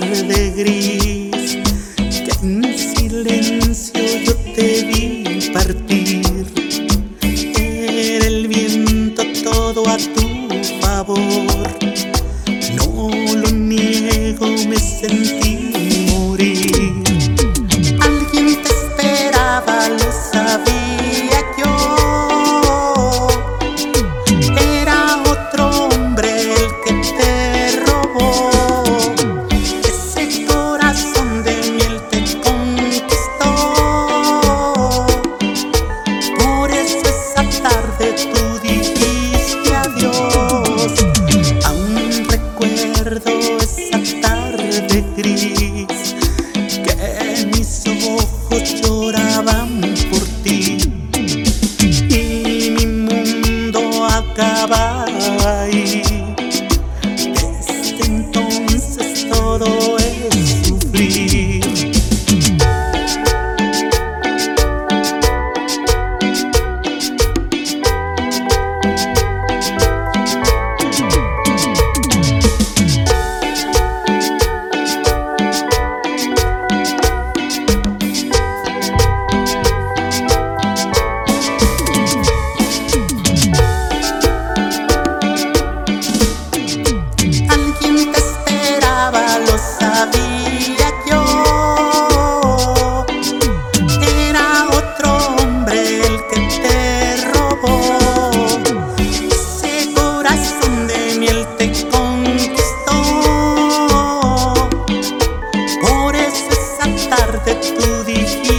De gris que en silencio yo te vi partir. Era el viento todo a tu favor. No lo niego, me sentí ahí. Desde entonces todo es sufrir. perfect through these years.